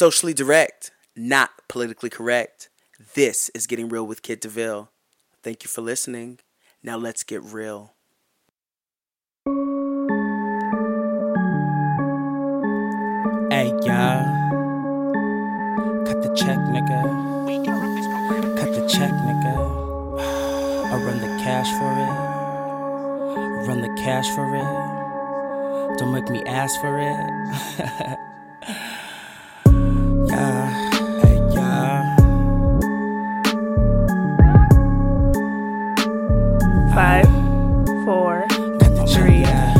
Socially direct, not politically correct. This is Getting Real with Kid DeVille. Thank you for listening. Now let's get real. Hey, y'all. Cut the check, nigga. Cut the check, nigga. I run the cash for it. Run the cash for it. Don't make me ask for it. Five, four, Cut the check, Three. yeah.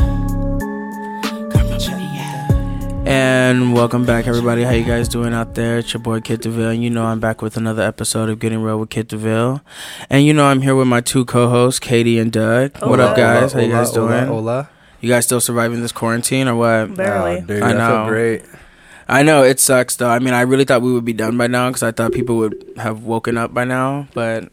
Cut the check, yeah. And welcome back, everybody. How you guys doing out there? It's your boy Kid DeVille, and you know I'm back with another episode of Getting Real with Kid DeVille. And you know I'm here with my two co-hosts, Katie and Doug. What up, Hola. guys? How you Hola, guys doing? Hola, hola. You guys still surviving this quarantine or what? barely. Oh, dude, I I, know. feel great. I know it sucks though. I mean, I really thought we would be done by now because I thought people would have woken up by now, but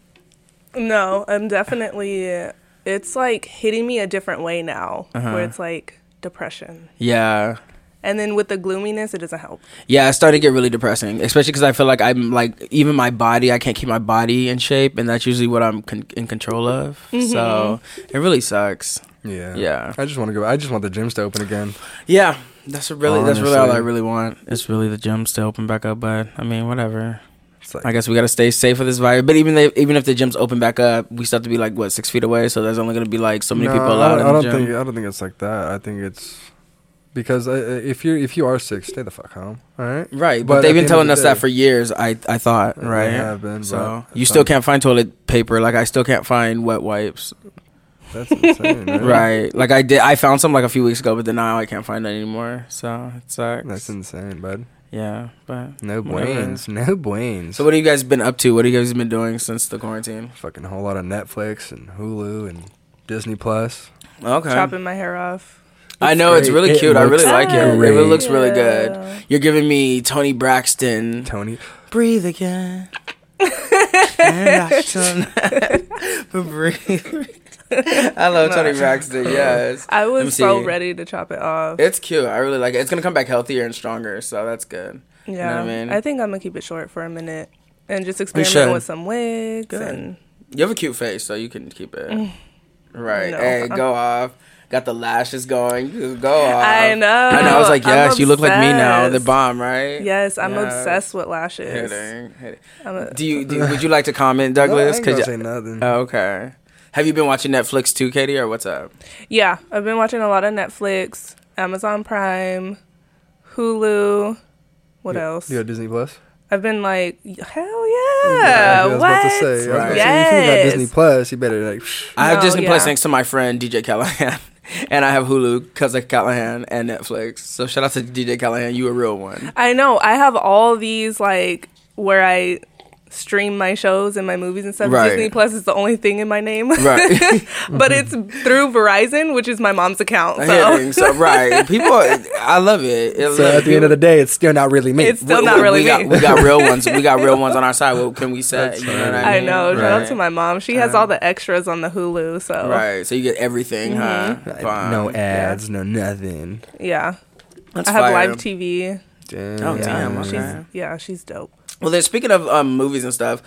no, I'm definitely. It's like hitting me a different way now, Uh-huh. where it's like depression, yeah. and then with the gloominess, it doesn't help. Yeah, it's starting to get really depressing, especially because I feel like I'm like even my body, I can't keep my body in shape, and that's usually what I'm con- in control of. So it really sucks. Yeah. Yeah. I just want to go. I just want the gyms to open again. Yeah, that's really that's really all I really want. It's really the gyms to open back up, but I mean, whatever. Like, I guess we got to stay safe with this virus. But even they, even if the gyms open back up, we still have to be like what six feet away. So there's only gonna be like so many No, people I allowed don't, in I don't gym. think. I don't think it's like that. I think it's because uh, uh, if you if you are sick, stay the fuck home. All right. Right, but, But they've been the telling of us the that for years. I I thought right. have been, so you still can't find toilet paper. Like I still can't find wet wipes. That's insane. Right? Right. Like I did. I found some like a few weeks ago, but then now I can't find it anymore. So it sucks. That's insane, bud. Yeah, but No Whatever. brains. No brains. so what have you guys been up to? What have you guys been doing since the quarantine? fucking a whole lot of Netflix and Hulu and Disney Plus. Okay. Chopping my hair off. I know it's really It cute. I really looks like it. It really looks really good. You're giving me Toni Braxton. Toni. Breathe again. and action. but breathe. I love Toni Braxton. Yes. I Let me was so ready to chop it off. It's cute. I really like it. It's gonna come back healthier and stronger, so that's good. yeah, what I mean? I think I'm gonna keep it short for a minute and just should. experiment with some wigs Good. and You have a cute face, so you can keep it. Right. Mm. No. Hey, go off. Got the lashes going. Go off. I know. I know. I was like, yes, you look like me now. They're bomb, right? Yes, I'm Yes. obsessed with lashes. Hitting, hitting. I'm a, Do you? Do, would you like to comment, No, I Douglas? ain't gonna you- say nothing. Oh, okay. Have you been watching Netflix too, Katie, or what's up? yeah, I've been watching a lot of Netflix, Amazon Prime, Hulu. What You- else? You got Disney Plus? I've been like, hell Yeah, yeah! I was what? about to say. I was about to Right. say, if you got Disney Plus, you better like. I have No, Disney Plus yeah. thanks to my friend DJ Callahan, and I have Hulu because of Callahan and Netflix. So shout out to DJ Callahan. You a real one. I know. I have all these like where I stream my shows and my movies and stuff. Right. Disney Plus is the only thing in my name. Right. but it's through Verizon, which is my mom's account. Hitting. So So right, people, I love it. It- So at the end of the day, it's still not really me. It's still not really we got, me. we got real ones. We got real ones on our side. What can we say? You know what right. I, I mean? know. Shout out to my mom. She has all the extras on the Hulu. So Right. So you get everything, huh? Mm-hmm. Fine. no ads, no nothing. yeah, That's I have fire. live TV. Damn. Oh, damn, okay. She's yeah, she's dope. Well, then speaking of um, movies and stuff,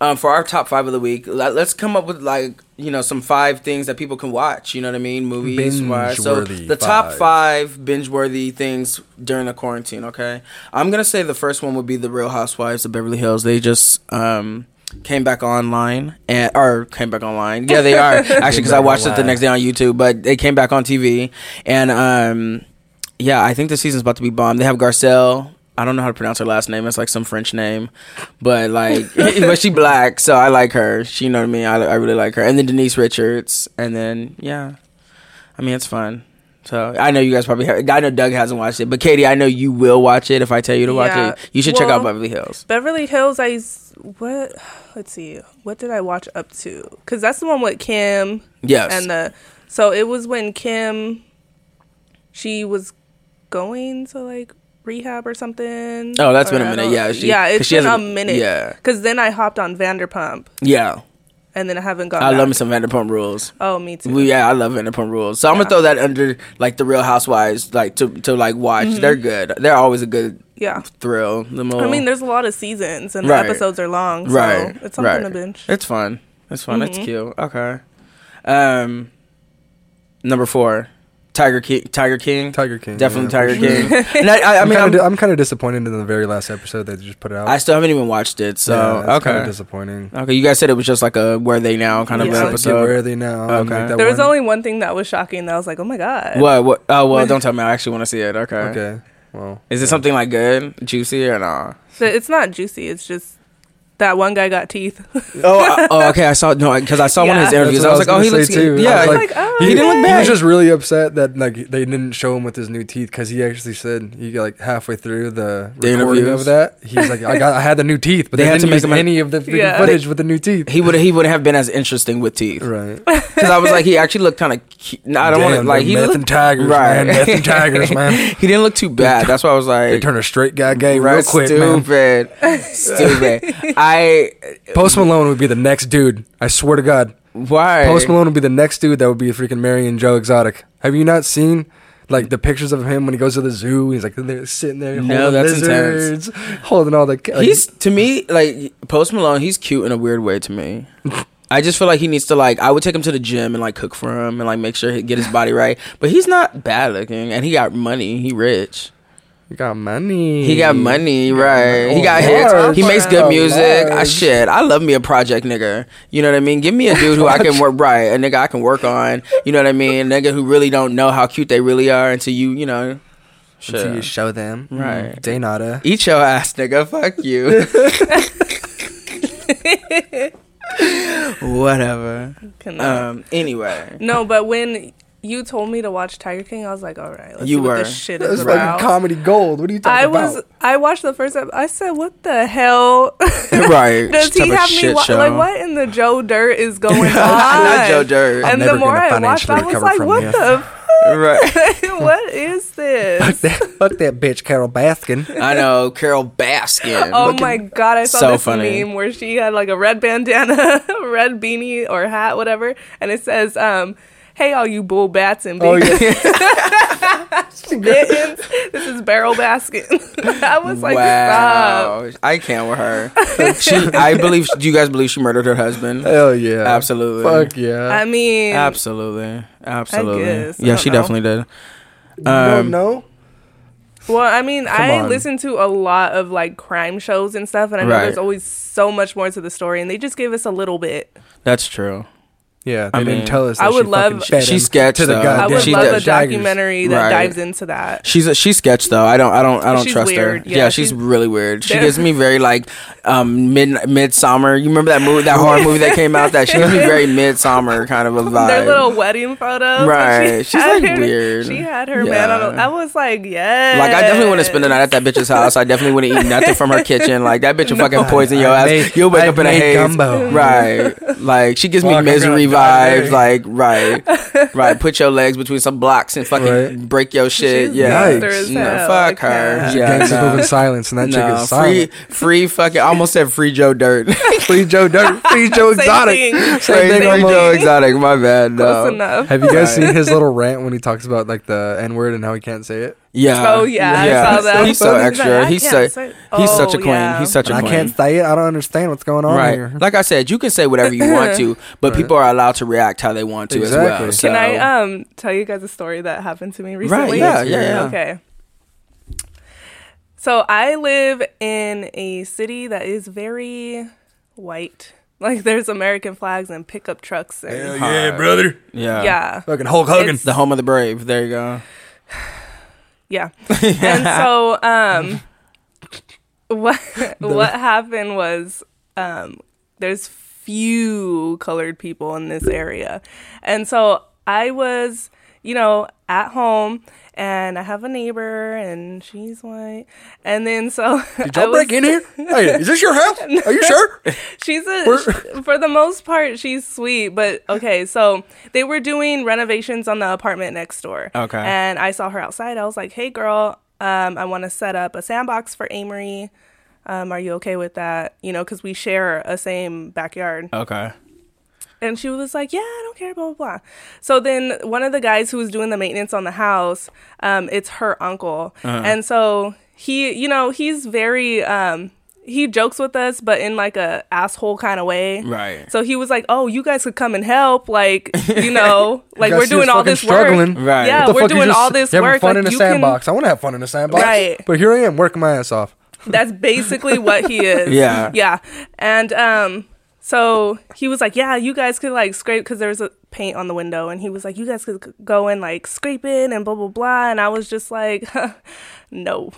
um, for our top five of the week, let, us come up with like you know some five things that people can watch. You know what I mean? Movies, wise. So Binge-worthy the top five. five binge-worthy things during the quarantine. Okay, I'm gonna say the first one would be the Real Housewives of Beverly Hills. They just um, came back online and or came back online. Yeah, they are actually because I watched it the next day on YouTube. But they came back on TV and um, yeah, I think the season's about to be bomb. They have Garcelle. I don't know how to pronounce her last name. It's like some French name, but like, but she black, so I like her. She, you know what I mean. I, I really like her. And then Denise Richards, and then yeah, I mean it's fun. So I know you guys probably. Have, I know Doug hasn't watched it, but Katie, I know you will watch it if I tell you to watch Yeah. it. You should check out Beverly Hills. Beverly Hills. I what? Let's see. What did I watch up to? Because that's the one with Kim. Yes, and the so it was when Kim she was going to like rehab or something. Oh, that's Or been a minute. Yeah, she- yeah, it's she been a minute. yeah. because then I hopped on Vanderpump, yeah. and then I haven't gone. I love me some Vanderpump Rules. Oh, me too. Yeah, I love Vanderpump Rules. So I'm gonna throw that under like the Real Housewives, like to to like watch. They're good. They're always a good yeah. thrill. The most. I mean, there's a lot of seasons and Right. the episodes are long, so right, it's something right. to binge. It's fun. It's fun. It's Mhm. cute. Okay. Um, number four, Tiger King. Tiger King. Tiger King. Definitely yeah, Tiger sure. King. and I, I, I I'm mean, kind I'm, of I'm kind of disappointed in the very last episode they just put out. I still haven't even watched it. So yeah, it's okay. kind of disappointing. Okay, you guys said it was just like a where they now kind of an It's like, episode. where are they now? Okay. like, There was one- only one thing that was shocking that I was like, oh my god. What? What? Oh well, don't tell me. I actually want to see it. Okay. Okay. Well, Is it something like good, juicy, or not? So it's not juicy. It's just that one guy got teeth. Oh, I- oh, okay. I saw no because I saw one of his interviews. That's I was I like, oh, was he looks too. good. Yeah, I was like, oh, he, oh, he didn't look bad. He was just really upset that like they didn't show him with his new teeth because he actually said he got like halfway through the, The recording interviews? of that he's like I got I had the new teeth but They they, had to didn't make use him- any of the freaking Yeah. footage with the new teeth. he would he wouldn't have been as interesting with teeth right. because I was like he actually looked kind of. No, I don't want to like he meth looked and tigers, right. man. Meth and tigers, man. he didn't look too bad. That's why I was They like. turn a straight guy gay right, real quick, man. stupid, stupid. I Post Malone would be the next dude. I swear to God. why Post Malone would be the next dude that would be a freaking marrying Joe Exotic. Have you not seen like the pictures of him when he goes to the zoo? He's like they're sitting there No, holding that's lizards, holding all the. Like, he's to me like Post Malone. He's cute in a weird way to me. I just feel like he needs to like. I would take him to the gym and like cook for him and like make sure he get his body right. But he's not bad looking and he got money. He rich. He got money. He got money, right? He Oh, got hits. He makes good Oh, music. I shit. I love me a project nigga. You know what I mean? Give me a dude who I can work right, a nigga I can work on. You know what I mean? A nigga who really don't know how cute they really are until you, you know. Until you show them, Right. They nada. Eat your ass, nigga. Fuck you. Whatever. Cannot. Um. Anyway. no, but when you told me to watch Tiger King, I was like, all right, let's You see what were. this shit That's is like about. comedy gold. What are you talking I about? I was. I watched the first episode. I said, "What the hell Right. does Type he have me wa- like? What in the Joe Dirt is going on?" I love Joe Dirt. I'm And the never more gonna I watched, I financially was recover like, from "What this." the? right. What is this?" Fuck that bitch, Carole Baskin. I know Carole Baskin. Oh Look my god! I saw So this funny. meme where she had like a red bandana, red beanie or hat, whatever, and it says, um, "Hey, all you bull bats and Oh yeah. mittens, this is Barrel basket. I was like, "Stop!" wow. I can't with her. she. I believe. Do you guys believe she murdered her husband? Hell yeah. Absolutely. Fuck yeah. I mean, Absolutely. Absolutely. guess. Yeah, don't she know. definitely did. you don't Um, know? well, I mean, I on. listen to a lot of like crime shows and stuff, and I know Right. there's always so much more to the story, and they just gave us a little bit. That's true. Yeah, they I didn't mean, tell us. I would she love- fucking fed She sketched, to the though. I would she love does. a Jaggers. documentary that Right. dives into that. She's a, she's sketch though. I don't I don't I don't She's trust weird. her. Yeah, Yeah, she's, she's- really weird. She gives me very like um mid Midsommar. You remember that movie that horror movie that came out that she gives me very Midsommar kind of a vibe. Their little wedding photos. Right. she She's, like, her- weird. She had her man on. A, I was like, yes. Like I definitely wouldn't spend the night at that bitch's house. I definitely wouldn't eat nothing from her kitchen. Like that bitch will fucking poison your ass. You'll wake up in a haze. Right. Like she gives me misery gonna die vibes. Like right, right. Put your legs between some blocks and fucking Right. break your shit. She's yeah. gangster No, fuck I her. can't. Yeah. Gangsters no. move in silence, and that chick is free, silent. free fucking. Almost said free Joe Dirt. Free Joe Dirt. Free Joe Same Exotic. thing. Same free thing free. Joe Exotic. My bad. Close No. enough. Have you guys Right. seen his little rant when he talks about like the N word and how he can't say it? Yeah. Oh yeah, I saw that. He's so He's extra. like, he's can't so say- he's such a Oh, queen. yeah. He's such a queen. I can't say it. I don't understand what's going on right. here. Like I said, you can say whatever you want to, but Right. people are allowed to react how they want to Exactly. as well. So. Can I um tell you guys a story that happened to me recently? yeah, yeah, yeah. Okay. So I live in a city that is very white. Like there's American flags and pickup trucks and yeah, brother. yeah. yeah. Fucking Hulk Hogan. It's- The home of the brave. There you go. Yeah. And so um what what happened was um there's few colored people in this area. And so I was, you know, at home and I have a neighbor and she's white. And then so Did I y'all break in here? Hey, is this your house? Are you sure? She's a We're- for the most part she's sweet, but okay, so they were doing renovations on the apartment next door. Okay. And I saw her outside. I was like, "Hey girl, um I want to set up a sandbox for Amory. Um are you okay with that? You know, cuz we share a same backyard." Okay. And she was like, "Yeah, I don't care." Blah blah blah. So then one of the guys who was doing the maintenance on the house, um, it's her uncle, Uh-huh. and so he, you know, he's very, um, he jokes with us, but in like a asshole kind of way. Right. So he was like, "Oh, you guys could come and help, like, you know, like guys we're doing all this struggling. work. Right. Yeah, we're doing just- all this you having work. fun like, in a you can- sandbox. I want to have fun in a sandbox. Right. But here I am working my ass off. That's basically what he is. Yeah. Yeah. And um so he was like, "Yeah, you guys could like scrape cuz there was a paint on the window and he was like, "You guys could go and like scrape it and blah blah blah." And I was just like, "No."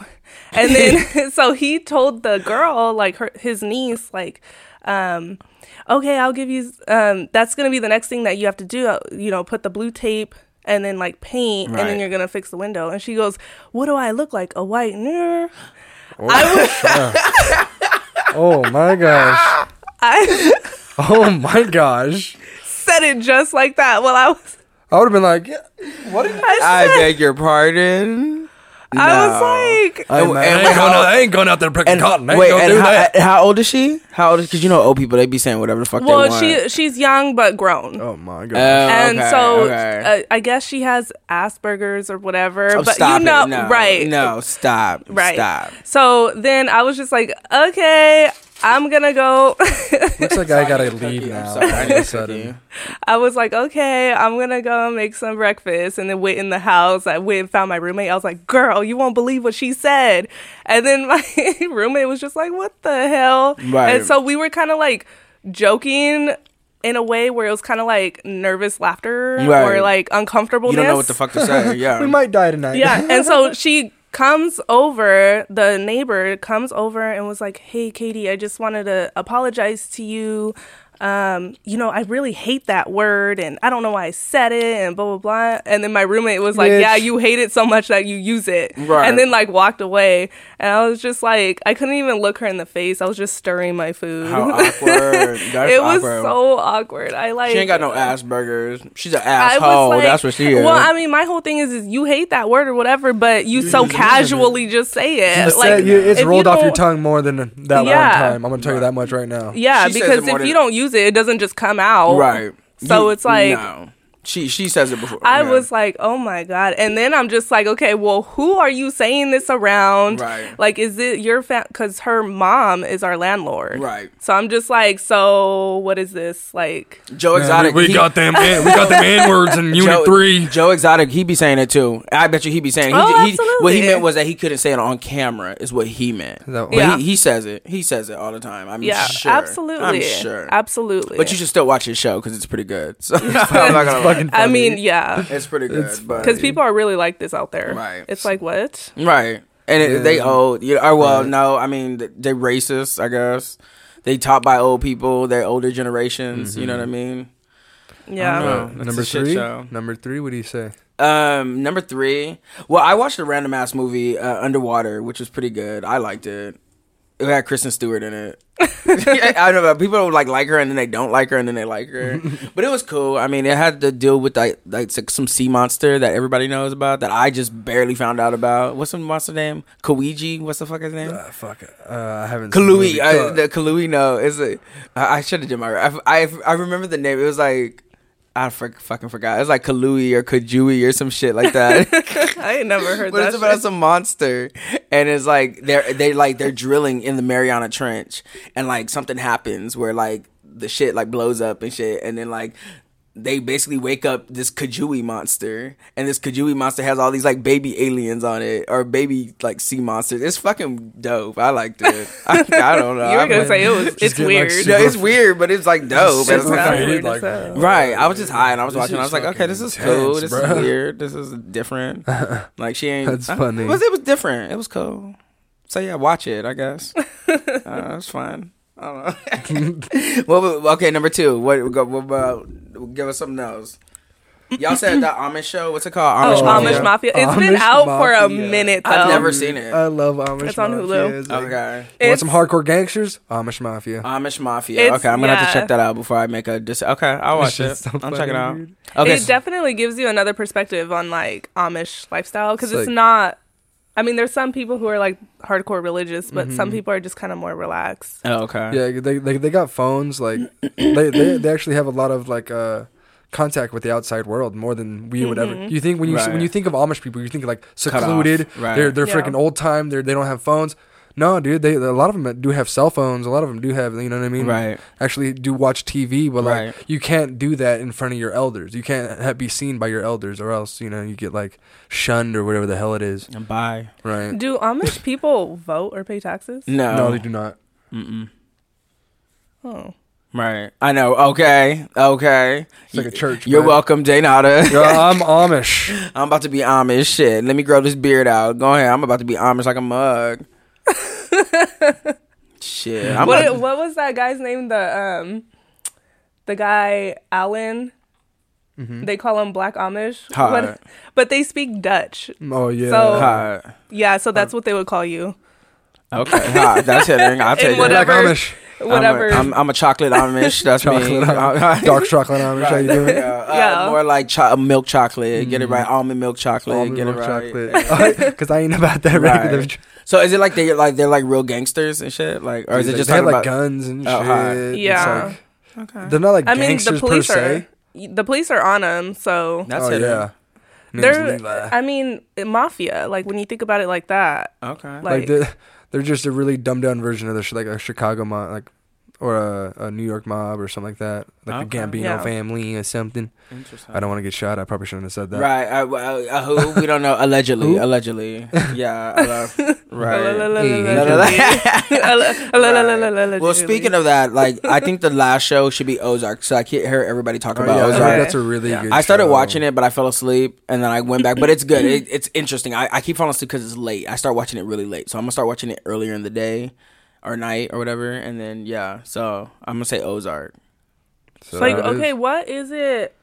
And then so he told the girl like her his niece like um okay, I'll give you um that's going to be the next thing that you have to do, uh, you know, put the blue tape and then like paint and then you're going to fix the window. And she goes, "What do I look like? A white mirror?" I was Oh my gosh. I Oh my gosh. said it just like that. while I was, I would have been like, yeah, what did you I, I said, beg your pardon. I was like, And- And- and I ain't, going how- out, I ain't going out there picking And cotton. I wait, and do how, that. how old is she? How old? Is? Because you know, old people they be saying whatever the fuck well, they want. she she's young but grown. Oh my god! Oh, and okay, so okay. uh, I guess she has Asperger's or whatever. Oh, but stop you know, it. No, right? No, stop. right. Stop. So then I was just like, okay, I'm gonna go. Looks like I gotta leave now. I all of a sudden. I was like, okay, I'm gonna go make some breakfast, and then wait in the house. I went and found my roommate. I was like, girl, you won't believe what she said. And then my roommate was just like, what the hell? Right. And so we were kind of like joking in a way where it was kind of like nervous laughter Right. or like uncomfortableness. You don't know what the fuck to say. Yeah. We might die tonight. Yeah. And so she comes over, the neighbor comes over and was like, Hey, Katie, I just wanted to apologize to you. Um, you know, I really hate that word and I don't know why I said it and blah, blah, blah. And then my roommate was like, Bitch. Yeah, you hate it so much that you use it. Right. And then like walked away. And I was just like, I couldn't even look her in the face. I was just stirring my food. How awkward. That's it was awkward. so awkward. I like She ain't got no Asperger's. She's an asshole. like- That's what she is. Well, I mean, my whole thing is, is you hate that word or whatever, but you so casually just say it. It's, like you- it's if you rolled off your tongue more than that Yeah. one time. I'm gonna tell you that much right now. Yeah, She because if you don't use it, it doesn't just come out. right. So You- it's like no. She she says it before. I yeah. was like, oh my god, and then I'm just like, okay, well, who are you saying this around? Right. Like, is it your fam? Because her mom is our landlord. Right. So I'm just like, so what is this like? Joe Exotic. we, we he- got them. we got them N words in Unit Joe, Three. Joe Exotic, he be saying it too. I bet you he be saying. He, Oh, he, What he meant was that he couldn't say it on camera. Is what he meant. that- But Yeah. he, he says it. He says it all the time. I'm Yeah, sure. absolutely, I'm sure. absolutely. But you should still watch his show because it's pretty good. So I'm not gonna lie. fucking I mean, yeah, It's pretty good. Because people are really like this out there. Right. It's like what? Right. And it, they old. You know, or well, Right. no. I mean, th- they racist. I guess they taught by old people. They're older generations. You know what I mean? Yeah. know. That's number a shit three. show. Number three. What do you say? Um, number three. Well, I watched a random ass movie, uh, Underwater, which was pretty good. I liked it. It had Kristen Stewart in it. I don't know. People like like her and then they don't like her and then they like her. but it was cool. I mean, it had to deal with like like some sea monster that everybody knows about that I just barely found out about. What's the monster name? Koiji. What's the fuck his name? Uh, fuck. Uh, I haven't. seen the Kalui. I, the Kalui, no, is it? I, I should have done my. I, I I remember the name. It was like I for, fucking forgot. It was like Kalui or Kajui or some shit like that. I ain't never heard but that. it's about shit. some monster, and it's like they're they like they're drilling in the Mariana Trench, and like something happens where like the shit like blows up and shit, and then like. They basically wake up this Kajui monster, and this Kajui monster has all these like baby aliens on it, or baby like sea monsters. It's fucking dope. I liked it. I, I don't know. You were I'm gonna like- say it was. It's getting, like, weird. super- no, it's weird, but it's like dope. Super It's like- weird like, as right. I was just high and I was This watching. I was like, okay, this is fucking cool. intense, This is weird. This is different. Like she ain't. That's I- funny. It was, it was different. It was cool. So yeah, watch it. I guess. uh, it's fine. I don't know. well, okay, number two. What, what, what about? Give us something else. Y'all said that Amish show. What's it called? Oh, Amish Amish Mafia. Mafia. It's been Amish out for a minute though. I've never seen it. I love Amish. It's on Hulu. It's like- Okay. Want some hardcore gangsters? Amish Mafia. Amish Mafia. It's- okay, I'm gonna have to check that out before I make a. Dis- okay, I'll watch it. so I'll check it out. Okay. it definitely gives you another perspective on like Amish lifestyle because It's it's, like- not I mean, there's some people who are like hardcore religious, but Mm-hmm. some people are just kind of more relaxed. Oh, okay. Yeah, they, they they got phones. Like they, they they actually have a lot of like uh contact with the outside world more than we would ever. Mhm. You think when you Right. when you think of Amish people, you think like secluded. Right. They're they're Yeah. freaking old time. They they don't have phones. No, dude. They a lot of them do have cell phones. A lot of them do have. You know what I mean? Right. Actually, do watch TV, but like Right. you can't do that in front of your elders. You can't ha- be seen by your elders, or else you know you get like shunned or whatever the hell it is. And bye. Right? Do Amish people vote or pay taxes? No. No, they do not. Mm-mm. Oh. Right. I know. Okay. Okay. It's like a church. You're but- welcome, Daynata. Yo, I'm Amish. I'm about to be Amish. Shit. Let me grow this beard out. Go ahead. I'm about to be Amish like a mug. Shit. I'm what about- what was that guy's name? The um, the guy Alan. Mm-hmm. They call him Black Amish, Hi. What- but they speak Dutch. Oh yeah. So- Hi. Yeah, so that's what they would call you. Okay. Hi. That's hitting. I'll take And it. Black Amish. Whatever. I'm, a, I'm, I'm a chocolate Amish. That's Chocolate me. Amish. Dark chocolate Amish. How you doing? Yeah, uh, Yeah. more like cho- milk chocolate. Get it right. Almond milk chocolate. Almond Get milk it right. chocolate. Because I ain't about that regular. Right. So is it like they like they're like real gangsters and shit? Like, or is it just they have like about? guns and Oh, shit. It's Yeah. like- Okay. they're not like I mean, the gangsters per police se. are the police are on them. So That's oh it. yeah. They're. Levi. I mean, mafia. Like when you think about it like that. Okay. Like, like they're, they're just a really dumbed down version of the sh- like a Chicago mob, like or a, a New York mob or something like that, like Okay. the Gambino Yeah. family or something. Interesting. I don't want to get shot. I probably shouldn't have said that. Right. I, I, uh, who? We don't know. Allegedly. Who? Allegedly. Yeah. Love- right. Well, speaking of that, like I think the last show should be Ozark. So I can't hear everybody talk Oh, about yeah, Ozark. Okay. that's a really Yeah. good. I started show. watching it, but I fell asleep, and then I went back. But it's good. It, it's interesting. I, I keep falling asleep because it's late. I start watching it really late, so I'm gonna start watching it earlier in the day, or night, or whatever. And then yeah, so I'm gonna say Ozark. So like, that is- okay, what is it?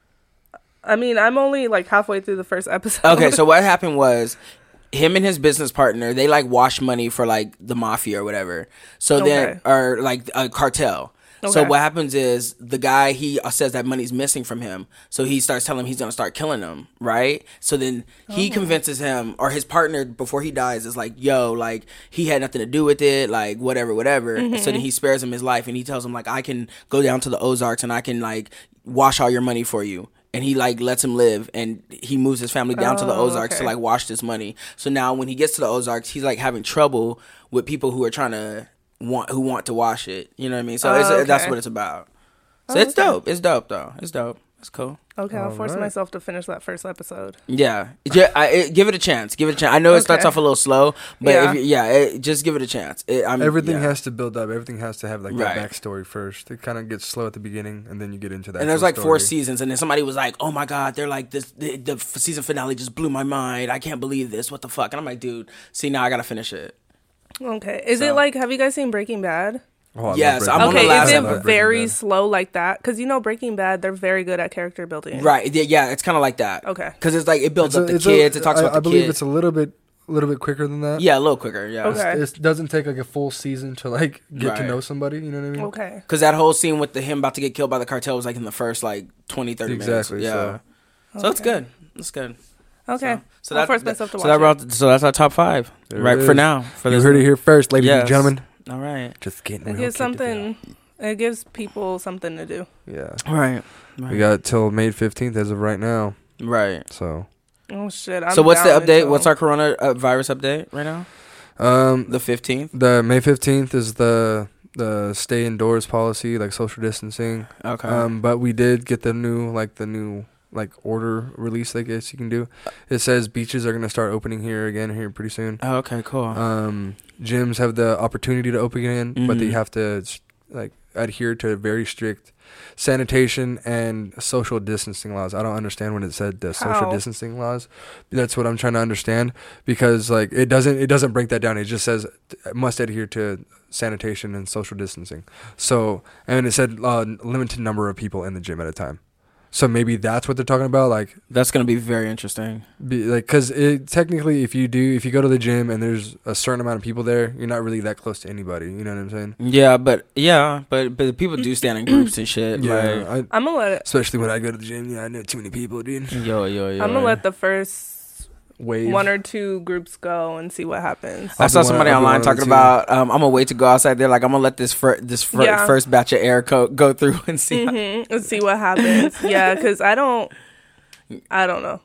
I mean, I'm only like halfway through the first episode. Okay, so what happened was him and his business partner they like wash money for like the mafia or whatever. So then Okay. or like a cartel. So what happens is the guy he uh, says that money's missing from him. So he starts telling him he's gonna start killing him, right? So then he Oh. convinces him or his partner before he dies is like, "Yo, like he had nothing to do with it, like whatever, whatever." So Mm-hmm. then he spares him his life and he tells him like, "I can go down to the Ozarks and I can like wash all your money for you." And he like lets him live, and he moves his family down to the Oh, Ozarks to like wash this money. So now when he gets to the Ozarks, he's like having trouble with people who are trying to want who want to watch it. You know what I mean? So oh, it's, Oh, that's what it's about. So Oh, it's okay. dope. It's dope though. It's dope. It's cool. Okay, I'll force Alright. myself to finish that first episode. Yeah, yeah. I, it, give it a chance. Give it a chance. I know it starts off a little slow, but Yeah. if you, yeah, it, just give it a chance. It, I'm, Everything yeah. has to build up. Everything has to have like Right. that backstory first. It kind of gets slow at the beginning, and then you get into that. and there's like four seasons, and then somebody was like, "Oh my god, they're like this. The, the season finale just blew my mind. I can't believe this. What the fuck?" And I'm like, "Dude, see now I gotta finish it." Okay, is So- it like? Have you guys seen Breaking Bad? Oh, Yes, I'm Bad. on the okay, is it I love Breaking very Bad. slow like that? Because you know Breaking Bad, they're very good at character building. Right? Yeah, yeah it's kind of like that. Okay. Because it's like it builds It's up a- the it's a- kids. it talks I, about the I believe kids. it's a little bit, a little bit quicker than that. yeah, a little quicker. Yeah. Okay. It doesn't take like a full season to like get to know somebody. You know what I mean? Okay. Because that whole scene with the him about to get killed by the cartel was like in the first like 20, 30 Exactly, minutes. Yeah. so- So, it's good. It's good. Okay. So I'll that, force that- myself to so that brought, so that's our top five There right for now. For You this heard it here first, ladies Yes. and gentlemen. All right. Just getting It real gives something. It gives people something to do. down. Yeah. All right. We got till May 15th as of right now. right. So, Oh shit! I'm so what's the update? until- What's our corona uh, virus update right now? um, The fifteenth. the May 15th is the the stay indoors policy, like social distancing. Okay. Um, but we did get the new like the new like order release. I guess you can do. It says beaches are gonna start opening here again here pretty soon. oh, okay. Cool. Um, gyms have the opportunity to open again, but they Mhm. have to like adhere to very strict sanitation and social distancing laws. I don't understand when it said the social How? distancing laws. That's what I'm trying to understand because like it doesn't it doesn't break that down. It just says uh, must adhere to sanitation and social distancing. So and it said uh, limited number of people in the gym at a time. So maybe that's what they're talking about. Like That's gonna be very interesting. be, like because it technically if you do if you go to the gym and there's a certain amount of people there you're not really that close to anybody you know what i'm saying Yeah, but yeah, but but people do stand in groups and shit. like, I, I'm gonna let it. especially when i go to the gym yeah i know too many people dude yo, yo, yo. I'm gonna let the first wave. one or two groups go and see what happens. I I'll saw one- somebody I'll online one of the talking about um, I'm gonna wait to go outside there. Like I'm gonna let this fir- this fir- Yeah. first batch of air co- go through and see. how- hmm Let's see what happens. yeah, because I don't, I don't know.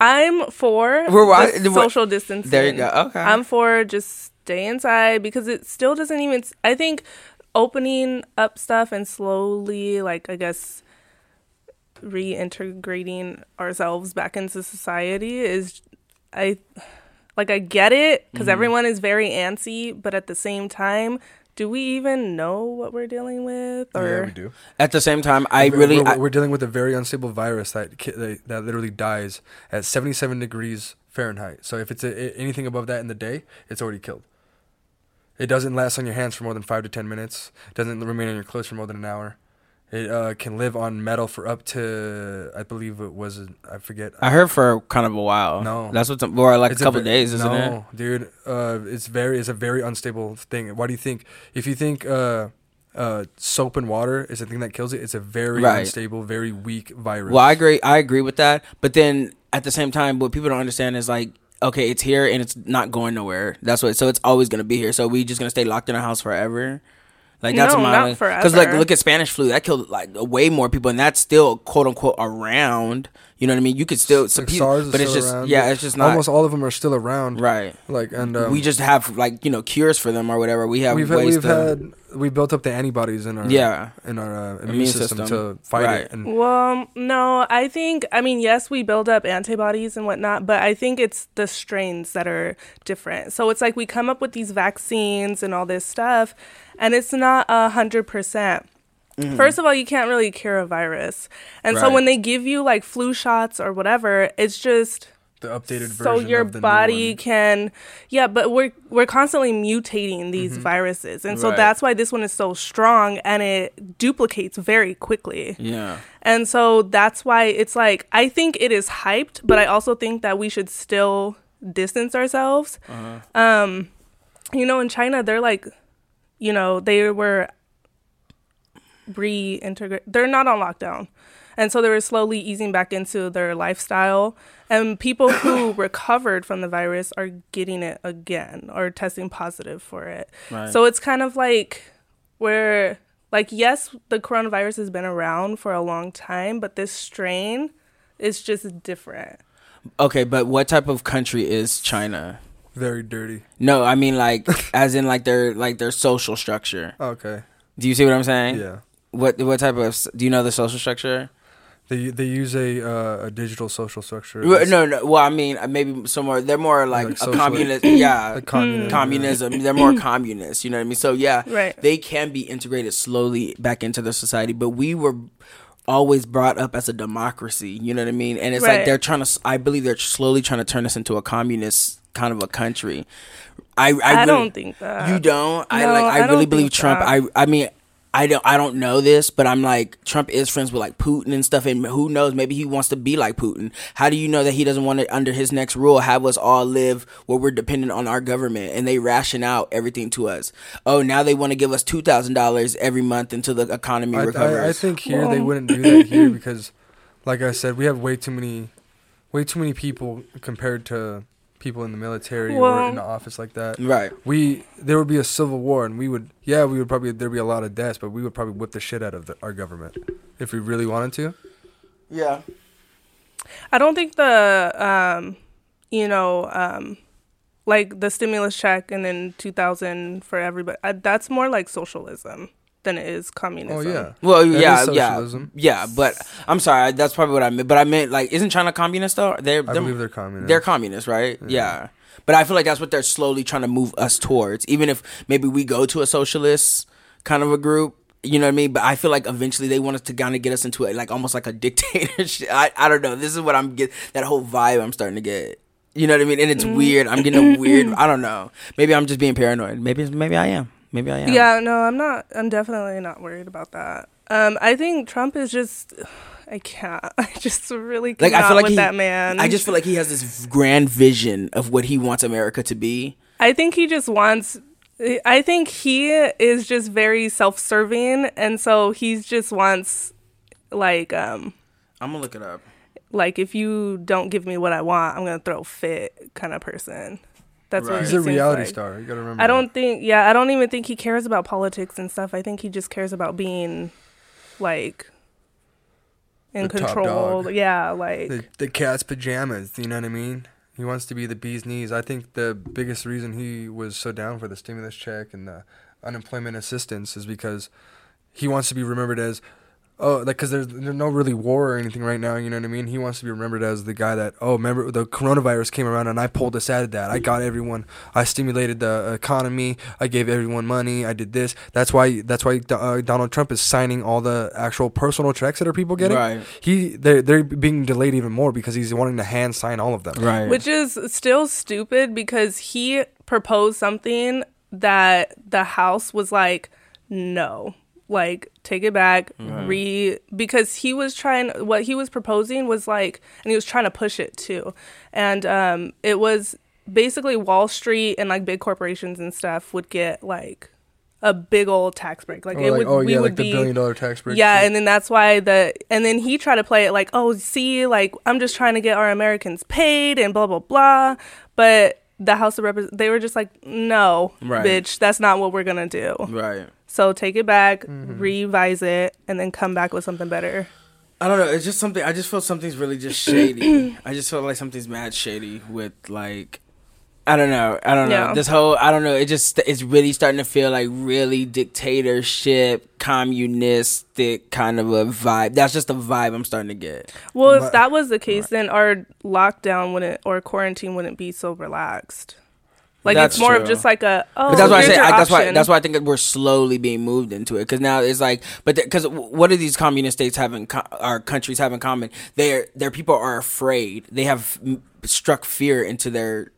I'm for We're wa- the social distancing. There you go. Okay. I'm for just stay inside because it still doesn't even. I think opening up stuff and slowly, like I guess, reintegrating ourselves back into society is, I, like I get it because Mm-hmm. everyone is very antsy, but at the same time. Do we even know what we're dealing with? Or yeah, we do. At the same time, I We're- really we're, I- we're dealing with a very unstable virus that that that literally dies at 77 degrees Fahrenheit. So if it's a, a- anything above that in the day, it's already killed. It doesn't last on your hands for more than five to ten minutes. It doesn't remain on your clothes for more than an hour. It uh, can live on metal for up to, I believe it was, I forget. I heard for kind of a while. No. that's what's or like It's a couple ve- days, isn't it? no, dude. Uh, it's very, it's a very unstable thing. Why do you think? If you think uh, uh, soap and water is the thing that kills it, it's a very Right. unstable, very weak virus. Well, I agree. I agree with that. But then at the same time, what people don't understand is like, okay, it's here and it's not going nowhere. That's what. So it's always gonna be here. So we just gonna stay locked in our house forever. Like that's No, my because like look at Spanish flu that killed like way more people and that's still quote unquote around. You know what I mean? You could still some Like people, SARS but it's just around, yeah, it's just not Almost all of them are still around. right. Like and um, we just have like you know cures for them or whatever. We have we've ways we've to had we built up the antibodies in our Yeah. in our uh, immune, Immune system, system. to fight Right. it. And Well, no, I think, I mean, yes, we build up antibodies and whatnot, but I think it's the strains that are different. So it's like we come up with these vaccines and all this stuff, and it's not a hundred percent. Mm-hmm. First of all, you can't really cure a virus. And so when they give you like flu shots or whatever, it's just the updated version. so your of the new body can yeah but we're we're constantly mutating these mm-hmm. viruses and so Right. that's why this one is so strong and it duplicates very quickly yeah. and so that's why it's like I think it is hyped, but I also think that we should still distance ourselves. Uh-huh. Um, you know, in China, they're like, you know, they were reintegrate. They're not on lockdown, and so they were slowly easing back into their lifestyle. And people who recovered from the virus are getting it again or testing positive for it. Right. So it's kind of like where like yes the coronavirus has been around for a long time but this strain is just different Okay, but what type of country is China? very dirty. No, I mean like as in like their like their social structure. Okay. Do you see what I'm saying? Yeah. What what type of do you know the social structure? They they use a uh, a digital social structure. Well, No, no. Well, I mean uh, maybe somewhere they're more like, Like a socialist. communist. Yeah, like communism. communism. They're more communist. You know what I mean? So yeah, Right. They can be integrated slowly back into the society, but we were always brought up as a democracy. You know what I mean? And it's like they're trying to. I believe they're slowly trying to turn us into a communist kind of a country. I I, i, really- don't think that You don't. I like. I, I really believe Trump. that. I. I mean. I don't. I don't know this, but I'm like Trump is friends with like Putin and stuff, and who knows? Maybe he wants to be like Putin. How do you know that he doesn't want to, under his next rule, have us all live where we're dependent on our government and they ration out everything to us? Oh, now they want to give us two thousand dollars every month until the economy I, recovers. I, I think here they wouldn't do that here because, like I said, we have way too many, way too many people compared to people in the military or in the office like that. right. We there would be a civil war and we would yeah we would probably there'd be a lot of deaths but we would probably whip the shit out of the, our government if we really wanted to. Yeah. i don't think the um you know um like the stimulus check and then 2000 for everybody uh, that's more like socialism than it is communism Oh yeah. Well, That yeah, is yeah, socialism. yeah. But I'm sorry. That's probably what I meant. But I meant like, isn't China communist though? They're, I they're believe they're communist. They're communist, right? Yeah. But I feel like that's what they're slowly trying to move us towards. Even if maybe we go to a socialist kind of a group, you know what I mean? But I feel like eventually they want us to kind of get us into it, like almost like a dictatorship. I, I don't know. This is what I'm get that whole vibe I'm starting to get. You know what I mean? And it's mm. weird. I'm getting a weird. I don't know. Maybe I'm just being paranoid. Maybe maybe I am. Maybe I am. Yeah, no, I'm not. I'm definitely not worried about that. Um, I think Trump is just. I can't. I just really Like I feel like with he, that man. I just feel like he has this grand vision of what he wants America to be. I think he just wants. I think he is just very self-serving, and so he just wants, like, um, I'm gonna look it up. like if you don't give me what I want, I'm gonna throw fit kind of person. That's Right. what He's he a seems reality like. star. You gotta remember. I don't think. Yeah, I don't even think he cares about politics and stuff. I think he just cares about being like in The top control. dog. Yeah, like the, the cat's pajamas. You know what I mean? He wants to be the bee's knees. I think the biggest reason he was so down for the stimulus check and the unemployment assistance is because he wants to be remembered as oh like because there's there's no really war or anything right now. You know what I mean? He wants to be remembered as the guy that oh remember the coronavirus came around and I pulled us out of that. I got everyone. I stimulated the economy. I gave everyone money. I did this. That's why that's why uh, Donald Trump is signing all the actual personal checks that are people getting Right. he they're they're being delayed even more because he's wanting to hand sign all of them. Right. which is still stupid because he proposed something that the house was like, no, like take it back, re because he was trying what he was proposing was like, and he was trying to push it too, and um, it was basically Wall Street and like big corporations and stuff would get like a big old tax break, like Or it like, would oh we yeah, would like the be billion dollar tax break. yeah, shit. and then that's why the and then he tried to play it like, oh, see, like I'm just trying to get our Americans paid and blah blah blah. But the House of Representatives, they were just like, no, Right. bitch, that's not what we're gonna do. right. So take it back, Mm-hmm. revise it, and then come back with something better. I don't know. It's just something. I just feel something's really just shady. I just feel like something's mad shady with like. I don't know. I don't know. Yeah. This whole I don't know. It just it's really starting to feel like really dictatorship, communistic kind of a vibe. That's just the vibe I'm starting to get. Well, But- if that was the case, then our lockdown wouldn't or quarantine wouldn't be so relaxed. Like That's it's more of just like a oh, But that's why I say I, that's why that's why I think that we're slowly being moved into it because now it's like but because what do these communist states have in co- our countries have in common? Their their people are afraid. They have m- struck fear into their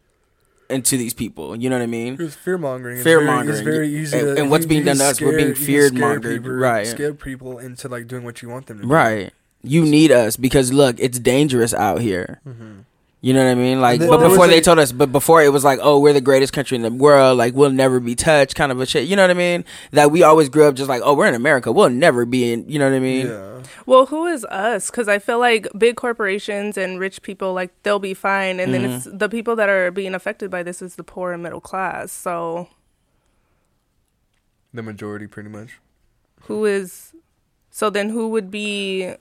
into these people. You know what I mean? It was fear mongering. Fear mongering. It's very easy. And- to, and what's being done to us, we're being feared scare mongered, people- right. Scare people into like doing what you want them to. do. Right. You need us because look, it's dangerous out here. Mm-hmm. You know what I mean? Like, then but before they a- told us, but before it was like, oh, we're the greatest country in the world. Like, we'll never be touched, kind of a shit. You know what I mean? That we always grew up just like, oh, we're in America. We'll never be in. You know what I mean? Yeah. Well, who is us? Because I feel like big corporations and rich people, like they'll be fine, and then it's mm-hmm. the people that are being affected by this is the poor and middle class. So The majority, pretty much. who is? So then who would be?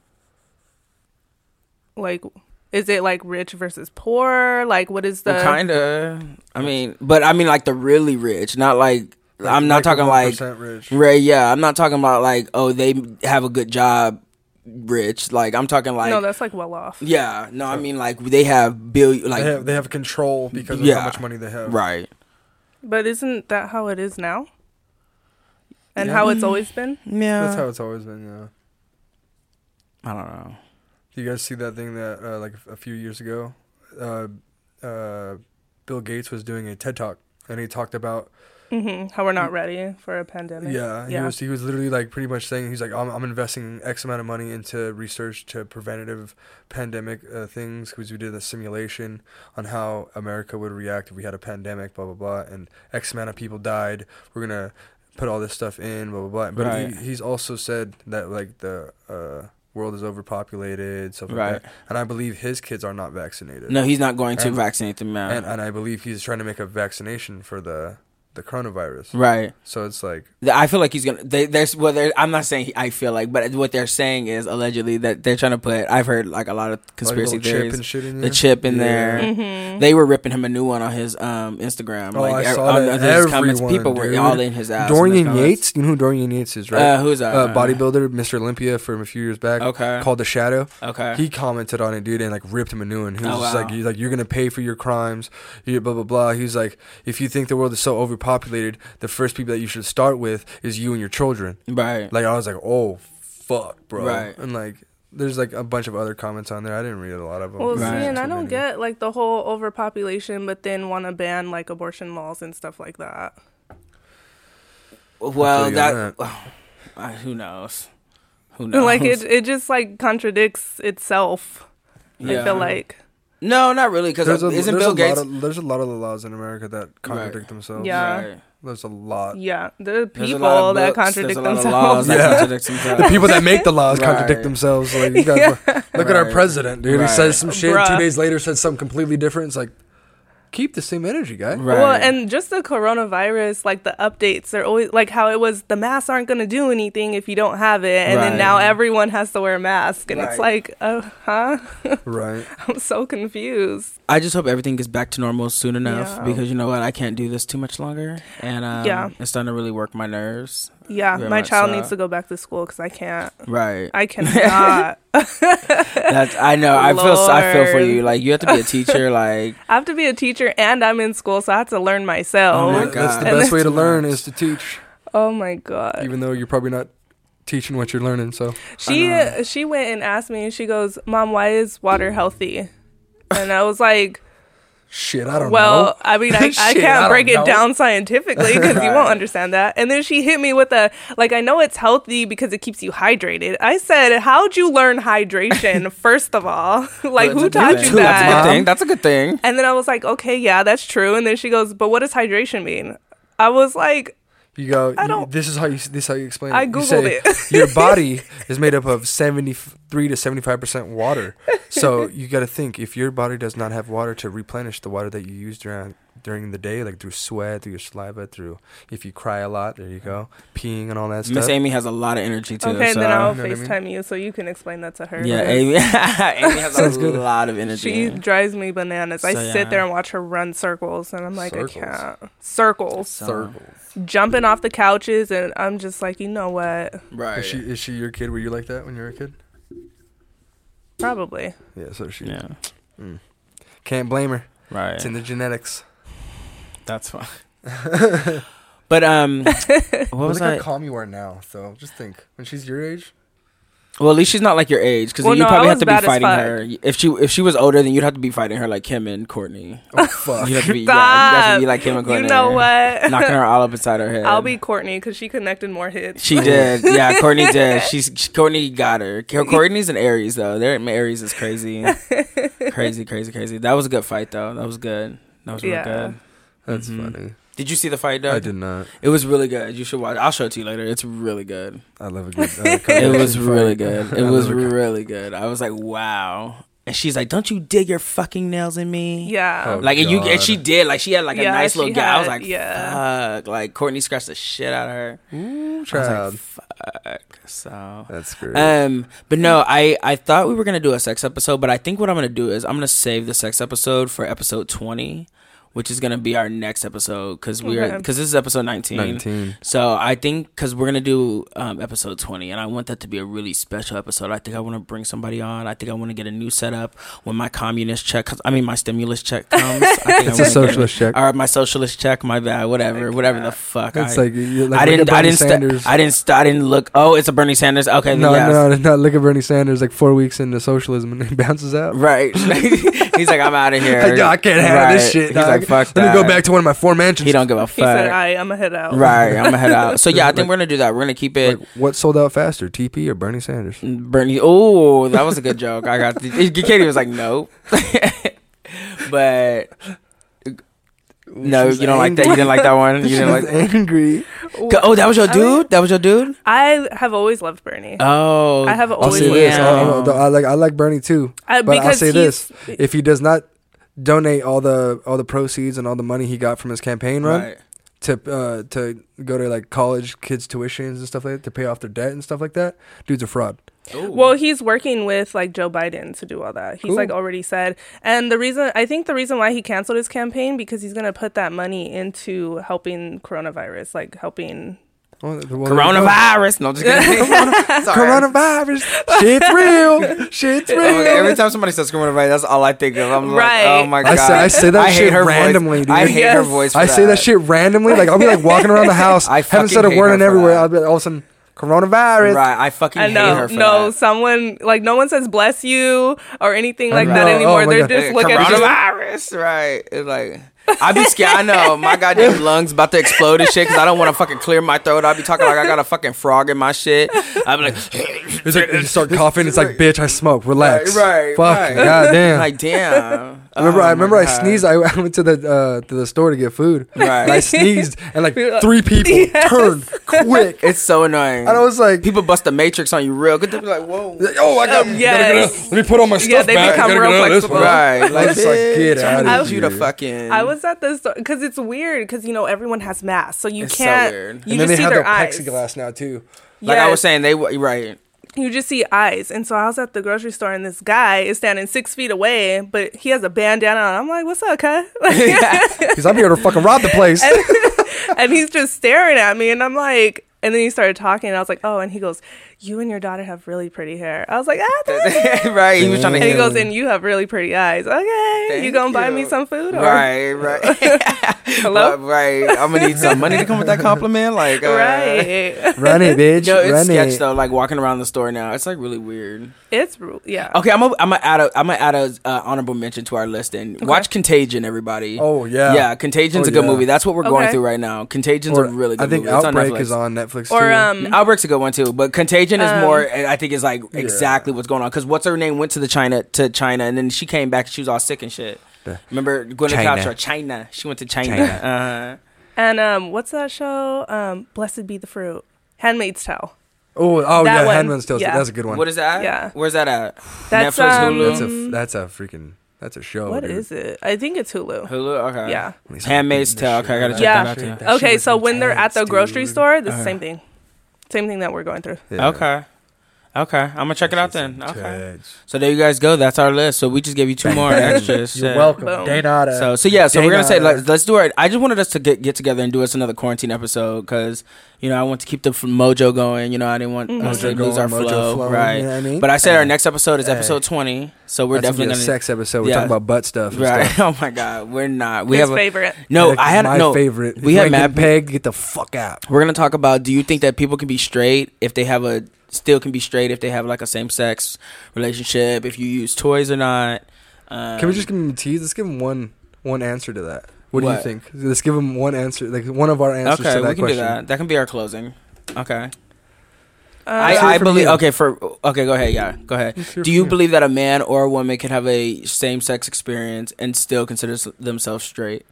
Like, is it like rich versus poor? Like, what is the? Well, kind of. I mean, but I mean, like the really rich, not like. Like- I'm not like talking like rich. Right, yeah. I'm not talking about like, oh, they have a good job, rich. Like, I'm talking like, no, that's like well off. yeah. No, I mean like they have billion, like, they have they have control because of Yeah. how much money they have. right. But isn't that how it is now? And Yeah. how it's always been? Yeah. That's how it's always been. Yeah. I don't know. Do you guys see that thing that uh, like a few years ago, uh, uh, Bill Gates was doing a TED talk and he talked about hmm How we're not ready for a pandemic. yeah, he Yeah. was he was literally like pretty much saying he's like I'm I'm investing X amount of money into research to preventative pandemic uh, things because we did a simulation on how America would react if we had a pandemic blah blah blah and X amount of people died we're gonna put all this stuff in blah blah blah but Right. he, he's also said that like the uh, world is overpopulated stuff like Right. that and I believe his kids are not vaccinated. No, he's not going to And- vaccinate them and and I believe he's trying to make a vaccination for the the coronavirus right. so it's like I feel like he's gonna. They, there's well, they're, I'm not saying he, I feel like, but what they're saying is allegedly that they're trying to put. I've heard like a lot of conspiracy little theories. chip and shit in the chip in Yeah. there. Mm-hmm. They were ripping him a new one on his um Instagram. Oh, like I er- saw on that. his comments, Everyone, people were dude. all in his ass. Dorian. Yates, you know who Dorian Yates is, right? Uh, who's that? uh, bodybuilder, Mr. Olympia from a few years back. Okay. Called The Shadow. Okay. He commented on it, dude, and like ripped him a new one. He was Oh, just wow. like, he's like, you're gonna pay for your crimes, you blah blah blah. He's like, if you think the world is so overpopulated, the first people that you should start with is you and your children. right. Like I was like, oh fuck, bro. Right. And like, there's like a bunch of other comments on there. I didn't read a lot of them. Well, see, and I don't many. get like the whole overpopulation, but then want to ban like abortion laws and stuff like that. well, feel you that, on uh, who knows? Who knows? Like it, it just like contradicts itself. I feel like No, not really. Because There's a, isn't there's Bill a Gates? lot of there's a lot of the laws in America that contradict themselves. Yeah. Right. There's a lot. Yeah, the people lot of that contradict there's a lot of themselves. laws that Yeah. contradict themselves. The people that make the laws Right. contradict themselves. Like you guys, look at our president, dude. He Right. says some shit. Bruh. Two days later, says something completely different. It's like, keep the same energy, guy. Right. Well, and just the coronavirus, like the updates, they're always like how it was. The masks aren't going to do anything if you don't have it, and Right. then now everyone has to wear a mask, and it's like, uh, huh? Right. I'm so confused. I just hope everything gets back to normal soon enough Yeah. because you know what, I can't do this too much longer, and um, Yeah. it's starting to really work my nerves. Yeah, Very my child so. needs to go back to school because I can't. Right. I cannot. That's I know. I feel I feel for you. Like you have to be a teacher. Like I have to be a teacher, and I'm in school, so I have to learn myself. Oh my That's the And best way to learn is to teach, Oh my god. even though you're probably not teaching what you're learning. So She she went and asked me. And she goes, "Mom, why is water healthy?" And I was like, shit, I don't "Well, know. Well, I mean, I, I Shit, I can't don't break it know. down scientifically because you won't understand that." And then she hit me with a like, "I know it's healthy because it keeps you hydrated." I said, "How'd you learn hydration? first of all, like who taught good you thing. That's a good that?" thing. That's a good thing. And then I was like, "Okay, yeah, that's true." And then she goes, "But what does hydration mean?" I was like, You go. I don't- this is how you. This is how you explain. I it. You Googled say, it. your body is made up of seventy three to seventy five percent water. So you got to think if your body does not have water to replenish the water that you used during during the day, like through sweat, through your saliva, through if you cry a lot, there you go, mm-hmm. peeing and all that Miss stuff. Amy has a lot of energy too. "Okay, so. then I'll You know what I mean? FaceTime you so you can explain that to her." yeah, because- Amy. Amy has a good. lot of energy. She drives me bananas. I So, yeah. sit there and watch her run circles, and I'm like, Circles. I can't. Circles. So- Jumping off the couches, and I'm just like, you know what? right. Is she is she your kid? Were you like that when you were a kid? Probably. Yeah, so she yeah. Mm. can't blame her. Right. It's in the genetics. That's fine. but um, what Look was how I? calm you are now. So just think when she's your age. Well, at least she's not like your age, because Well, you no, probably have was to be as fighting fuck. her. If she if she was older, then you'd have to be fighting her like Kim and Courtney. Oh fuck. You have to be, yeah, you have to be like Kim and Courtney. You know what? Knocking her all up inside her head. I'll be Courtney because she connected more hits. She did, yeah. Courtney did. She's she, Courtney got her. Co- Courtney's an Aries though. Their Aries is crazy, crazy, crazy, crazy. That was a good fight though. That was good. That was real Yeah. good. That's Mhm. funny. Did you see the fight though? I did not. It was really good. You should watch. I'll show it to you later. It's really good. I love a good. Uh, It was really good. It was really good. I was like, wow. And she's like, "Don't you dig your fucking nails in me?" Yeah. Oh, Like and you and she did. Like she had like a nice little gap. I was like, yeah. fuck. Like Courtney scratched the shit out of her. Ooh, I was child. like, fuck. So That's great. Um, but no, I I thought we were gonna do a sex episode, but I think what I'm gonna do is I'm gonna save the sex episode for episode 20, which is gonna be our next episode because we are Okay. because this is episode 19. 19. So I think because we're gonna do um, episode 20, and I want that to be a really special episode. I think I want to bring somebody on. I think I want to get a new setup when my communist check. Comes, I mean, my stimulus check comes. I think I It's a wanna get socialist check. Or my socialist check. My bad. Whatever. Whatever the fuck. It's I, like, like I didn't. I didn't. St- I didn't. St- I didn't look. Oh, it's a Bernie Sanders. Okay. no, yes. no, no. Look at Bernie Sanders like four weeks into socialism and he bounces out. Right. He's like, I'm out of here. Like, "Dog, I can't handle this shit. He's dog. like, fuck Let that. me go back to one of my four mansions. He don't give a He said, fuck. "I, I'm gonna head out." Right. I'm gonna head out. So yeah, I think we're gonna do that. We're gonna keep it. Like, what sold out faster, TP or Bernie Sanders? Bernie. Oh, that was a good joke. I got. The, Katie was like, nope. but no, She's you don't like that. You didn't like that one. You didn't like. She's angry. Oh, that was your I mean- dude. That was your dude. I have always loved Bernie. Oh, I have I'll always say this. Uh, him. I'll- I'll- like I like Bernie too. I- But I'll say this: if he does not donate all the all the proceeds and all the money he got from his campaign run Right. to uh, to go to like college kids' tuitions and stuff like that to pay off their debt and stuff like that, dude's a fraud. Ooh. Well, he's working with like Joe Biden to do all that. He's Cool. like already said. And the reason I think the reason why he canceled his campaign because he's going to put that money into helping coronavirus, like helping well, there you go. coronavirus. No, just kidding. Coronavirus. Shit's real. Shit's my real. God, Every time somebody says coronavirus, that's all I think of. I'm Right. like, oh my I god. say- I say that hate shit her randomly, voice. dude. I hate her voice. For I say that shit randomly. Like I'll be like walking around the house, I haven't said a word her and everywhere. that. I'll be all of a sudden coronavirus. Right. I fucking I hate know her for no that. someone like no one says bless you or anything like I that anymore. Oh They're God. just eh, Hey, look at you. coronavirus. Right. It's like I be scared. I know my goddamn lungs about to explode and shit because I don't want to fucking clear my throat. I be talking like I got a fucking frog in my shit. I be like, It's like you start coughing. It's like, bitch, I smoke. Relax. Right, right, Fuck. right. Goddamn. like damn. I remember, Oh, I my remember, I God. sneezed. I went to the uh, to the store to get food. Right. And I sneezed, and like three people turned quick. It's so annoying. And I was like, people bust the matrix on you real good. They be like, whoa. "Oh, I got. Um, gotta get out- let me put on my stuff Yeah, they back. become real get out of this flexible. Right, I like, was like, get out I of need you to here. fucking. I was at the store because it's weird because you know everyone has masks, so you It's can't. weird. You and then just they see have their the eyes. plexiglass now too. like I was saying, they w- right. You just see eyes. And so I was at the grocery store and this guy is standing six feet away, but he has a bandana on. I'm like, what's up, cuz? Because I'm here to fucking rob the place. and he's just staring at me and I'm like, and then he started talking and I was like, oh, and he goes, you and your daughter have really pretty hair. I was like, ah, thank you. right. He was trying to And he goes, me. and you have really pretty eyes. Okay, Thank you gonna buy me some food? Or? Right, right. Hello? Uh, right. I'm gonna need some money to come with that compliment. Like, uh, Right. Run it, bitch. Yo, it's Run sketch it. though. Like walking around the store now, it's like really weird. it's ru- yeah. Okay, I'm gonna I'm gonna add a I'm gonna add a uh, honorable mention to our list and watch Contagion, everybody. Oh yeah. yeah, Contagion's Oh, a good yeah. movie. That's what we're going through right now. Contagion's Or, a really good I think movie. It's on Outbreak Netflix. is on Netflix Or too. um, Outbreak's a good one too, but Contagion is Um, more. I think is like exactly what's going on. Because what's her name went to the China to China, and then she came back. She was all sick and shit. Remember Gwyneth China. Paltrow? China. She went to China. China. Uh-huh. and um, what's that show? Um, Blessed be the fruit. Handmaid's Tale. oh, oh that yeah, one, Handmaid's Tale. yeah. That's a good one. What is that? Yeah. Where's that at? That's Netflix, um, Hulu? That's a that's a freaking that's a show. What dude. is it? I think it's Hulu. Hulu. Okay. Yeah. Handmaid's Tale. Okay, I gotta check Yeah. that out too. Okay, so when they're at the intense, grocery dude. store, the Uh-huh. same thing. Same thing that we're going through. Yeah. Okay. Okay, I'm gonna check it out then. Okay. intense. So there you guys go. That's our list. So we just gave you two more extras. You're Shit. welcome, Boom. Danada. So so yeah. So we're gonna say Dana. let's, let's do it. I just wanted us to get get together and do us another quarantine episode because you know I want to keep the f- mojo going. You know I didn't want mm-hmm. us to Mojo lose our mojo flow. flowing, right. you know what I mean? But I said our next episode is Hey. episode 20. So we're That's gonna definitely be a gonna sex episode. We're Yeah. talking about butt stuff. And Right. Stuff. Oh my god, we're not. We His have a, favorite. no. Like, I had my no favorite. We you had ain't mad. getting pegged. Get the fuck out. We're gonna talk about. Do you think that people can be straight if they have a still can be straight if they have like a same sex relationship? If you use toys or not? Um, Can we just give them a tease? Let's give them one one answer to that. What, do you think? Let's give them one answer, like one of our answers Okay, to that we can question. do that. That can be our closing. Okay. Uh, I, I believe. you. Okay, for okay, go ahead. Yeah, go ahead. Do from you you. believe that a man or a woman can have a same sex experience and still consider themselves straight?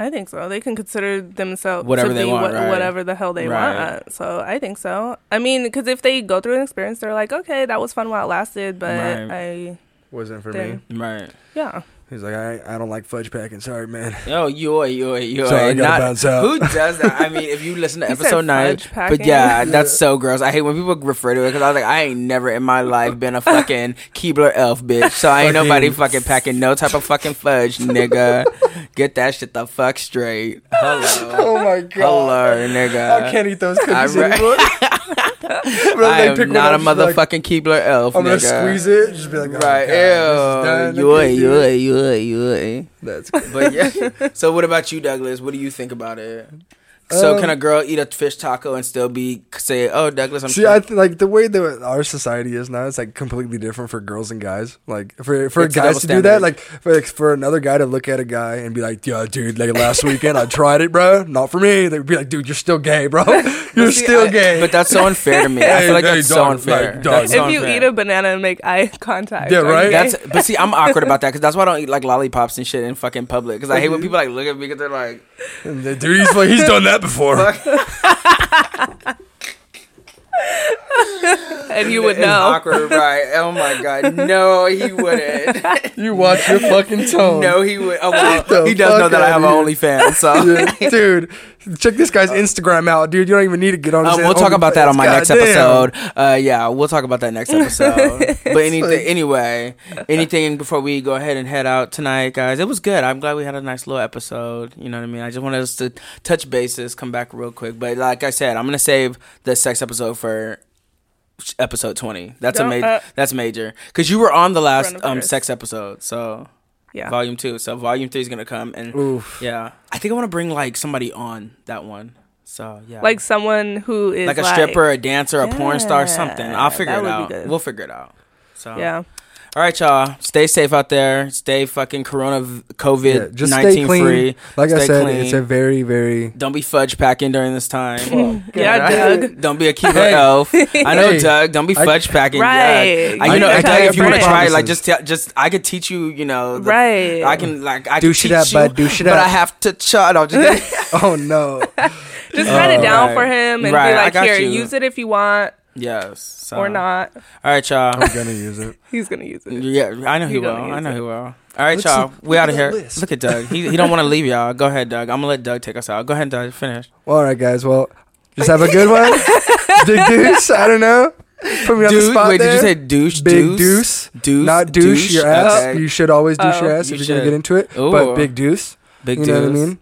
I think so. They can consider themselves Whatever to they be want, what- right. whatever the hell they Right. want. So I think so. I mean, because if they go through an experience, they're like, okay, that was fun while it lasted, but Right. I, Wasn't for Then- me. Right. yeah. He's like, I, I don't like fudge packing. Sorry, man. Yo, yo, yo, yo. Sorry, I gotta not, bounce out. Who does that? I mean, if you listen to He said episode nine, fudge but yeah, that's so gross. I hate when people refer to it because I was like, I ain't never in my life been a fucking Keebler elf bitch. So I ain't Fucking- nobody fucking packing no type of fucking fudge, nigga. Get that shit the fuck straight. Hello. Oh my god. Hello, nigga. I can't eat those I cookies re- anymore. I they am not a up, be like, motherfucking Keebler elf, I'm gonna nigga. squeeze it. Just be like, oh, Right, God, this is done. ew, yoy, can't do it. yoy, yoy, yoy. That's good. But yeah. so what about you, Douglas? What do you think about it? So Um, can a girl eat a fish taco and still be say, "Oh, Douglas, I'm See, straight"? I th- like the way that our society is now. It's like completely different for girls and guys. Like for for It's guys double to do that, like for, like for another guy to look at a guy and be like, "Yeah, dude, like last weekend I tried it, bro. Not for me." They'd be like, "Dude, you're still gay, bro. You're See, still I- gay." But that's so unfair to me. I feel like hey, that's so dog, unfair. like, dog. That's so if you unfair. eat a banana and make eye contact, Yeah, right? That's but see, I'm awkward about that because that's why I don't eat like lollipops and shit in fucking public. Because I hate when people like look at me because they're like, And the dude, he's like, he's done that before. and you would know. awkward, right? Oh my god, no, he wouldn't. you watch your fucking tone. no, he would. Oh well, the he does know that I have outta an OnlyFans, so. Yeah, dude, check this guy's Instagram out, dude. You don't even need to get on. his Um, we'll talk about that on my next Goddamn. episode. Uh, yeah, we'll talk about that next episode. but anything, anyway, anything before we go ahead and head out tonight, guys. It was good. I'm glad we had a nice little episode. You know what I mean? I just wanted us to touch bases, come back real quick. But like I said, I'm gonna save the sex episode for episode 20. That's a major. uh, that's major because you were on the last um sex episode, so Yeah. volume two. So volume three is gonna come and Oof. yeah, I think I want to bring like somebody on that one. So yeah, Like someone who is like a stripper, a dancer, a porn star, something. I'll figure it out. We'll figure it out. So Yeah. All right, y'all. Stay safe out there. Stay fucking Corona v- Yeah, COVID just stay nineteen clean. free. Like I said, clean. it's a very, very. Don't be fudge packing during this time. Oh, yeah, Doug. Don't be a Keebler Hey. elf. I know, Hey. Doug. Don't be I- fudge packing. Right. Yeah. I, you know, I- I Doug, take if you want to try, like, just, te- just, I could teach you. You know, the- Right. I can, like, I Douche can it teach up, you, bud. Douche it but. I have to chug. I'm just kidding. Oh no! Just write it oh, down right. for him and Right, be like, here, you. use it if you want yes. So. or not. All right, y'all. I'm gonna use it. He's gonna use it. Yeah, I know he You will. I know it. he will. All right, Let's y'all. We out of here. list. Look at Doug. He he don't want to leave y'all. Go ahead, Doug. I'm gonna let Doug take us out. Go ahead, Doug. Finish. Well, all right, guys. Well, just have a good one. Big deuce. I don't know. Put me on the spot wait. there. Did you say douche? big deuce? deuce? Deuce. Not douche, your ass. Okay. You should always douche Oh. your ass You if you're gonna get into it. Ooh. But big deuce. Big deuce. you deuce. know what I mean?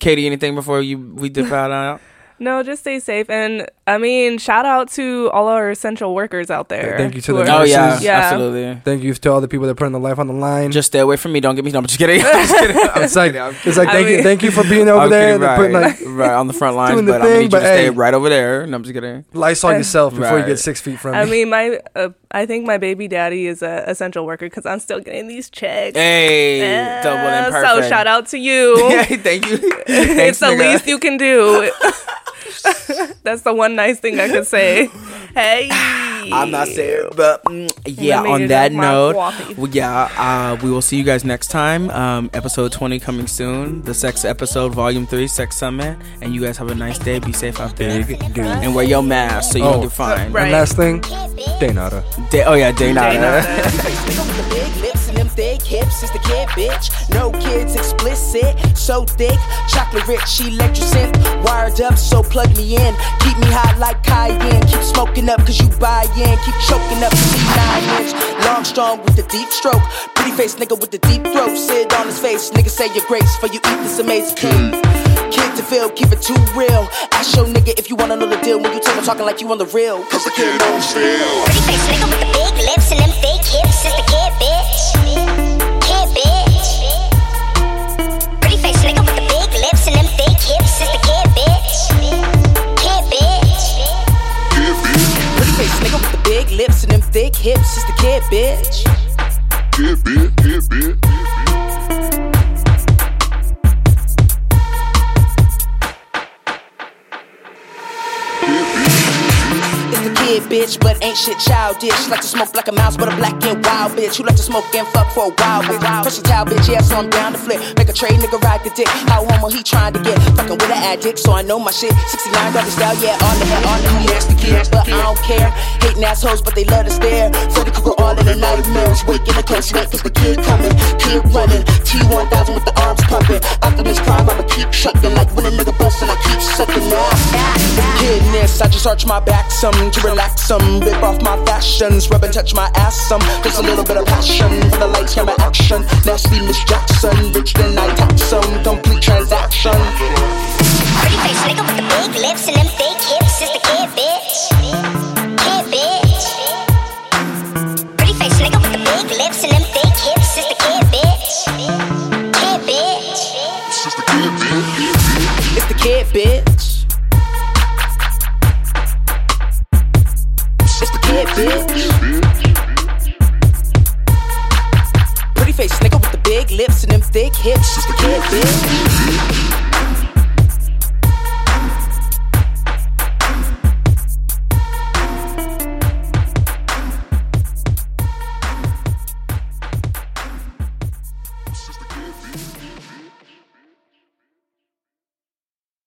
Katie, anything before you we dip out? out? No, just stay safe. And I mean, shout out to all our essential workers out there. Thank you to the are- Oh yeah, Nurses. Yeah. absolutely. Thank you to all the people that are putting their life on the line. Just stay away from me. Don't get me. No, I'm just kidding. I'm just kidding. It's like it's like I thank you thank you for being over I'm there. kidding, right, putting like right on the front lines, doing the but I'm gonna thing, need you but to stay hey. right over there. No, I'm just kidding. Lysol yourself before you get six feet from me. I me. mean, my uh, I think my baby daddy is a essential worker because I'm still getting these checks. Hey, Uh, double and perfect. So shout out to you. yeah, thank you. it's the nigga. least you can do. That's the one nice thing I could say. Hey, I'm not saying, but mm, yeah. On that note, well, yeah, uh, we will see you guys next time. Um, episode 20 coming soon. The sex episode, volume three, sex summit. And you guys have a nice day. Be safe out there, Big and wear your mask so you Oh. don't get fined. Right. And last thing, day nada. Day- oh yeah, day nada. Day Nigga with the big lips and them thick hips is the kid, bitch. No kids explicit, so thick, chocolate rich, electricant. Wired up, so plug me in. Keep me hot like cayenne. Keep smoking up cause you buy in. Keep choking up cause he nine inch. Long, strong with the deep stroke. Pretty face nigga with the deep throat. Sit on his face, nigga say your grace for you eat this amazing cake. Kid to feel, keep it too real. Ask your nigga if you wanna know the deal when you tell him talking like you on the real. Cause the kid don't feel. Pretty face nigga with the big lips and them fake hips is the kid, bitch. Kid, bitch. Pretty face nigga with the big lips and them fake hips is the kid, bitch. Kid, bitch. Pretty face kid, bitch, but ain't shit childish. Like to smoke like a mouse, but a black and wild bitch. Who like to smoke and fuck for a while, bitch. Towel, bitch, yeah, so I'm down to flip. Make a trade, nigga, ride the dick. How homo he trying to get? Fucking with an addict, so I know my shit. 69 doggy style, yeah, on the head, on the the kid, but I don't care. Hating assholes, but they love to stare. Freddy Krueger, all in the nightmares. Waking, I can't sleep, cause the kid coming. Kid running, T1000 with the arms pumping. Optimus Prime, I'ma keep shucking. Like when a nigga bustin', I keep sucking now. Kidness, I just arch my back some to relax some. Rip off my fashions, rub and touch my ass some. Just a little bit of passion for the lights, camera action. Nasty Miss Jackson, rich then I tax some. Complete transaction. Pretty face nigga with the big lips and them fake hips is the kid, bitch. Kid, bitch. Pretty face nigga with the big lips and them fake hips is the kid, bitch. Kid, bitch. It's the kid, bitch. Pretty face nigga with the big lips and them thick hips. It's the kid, bitch.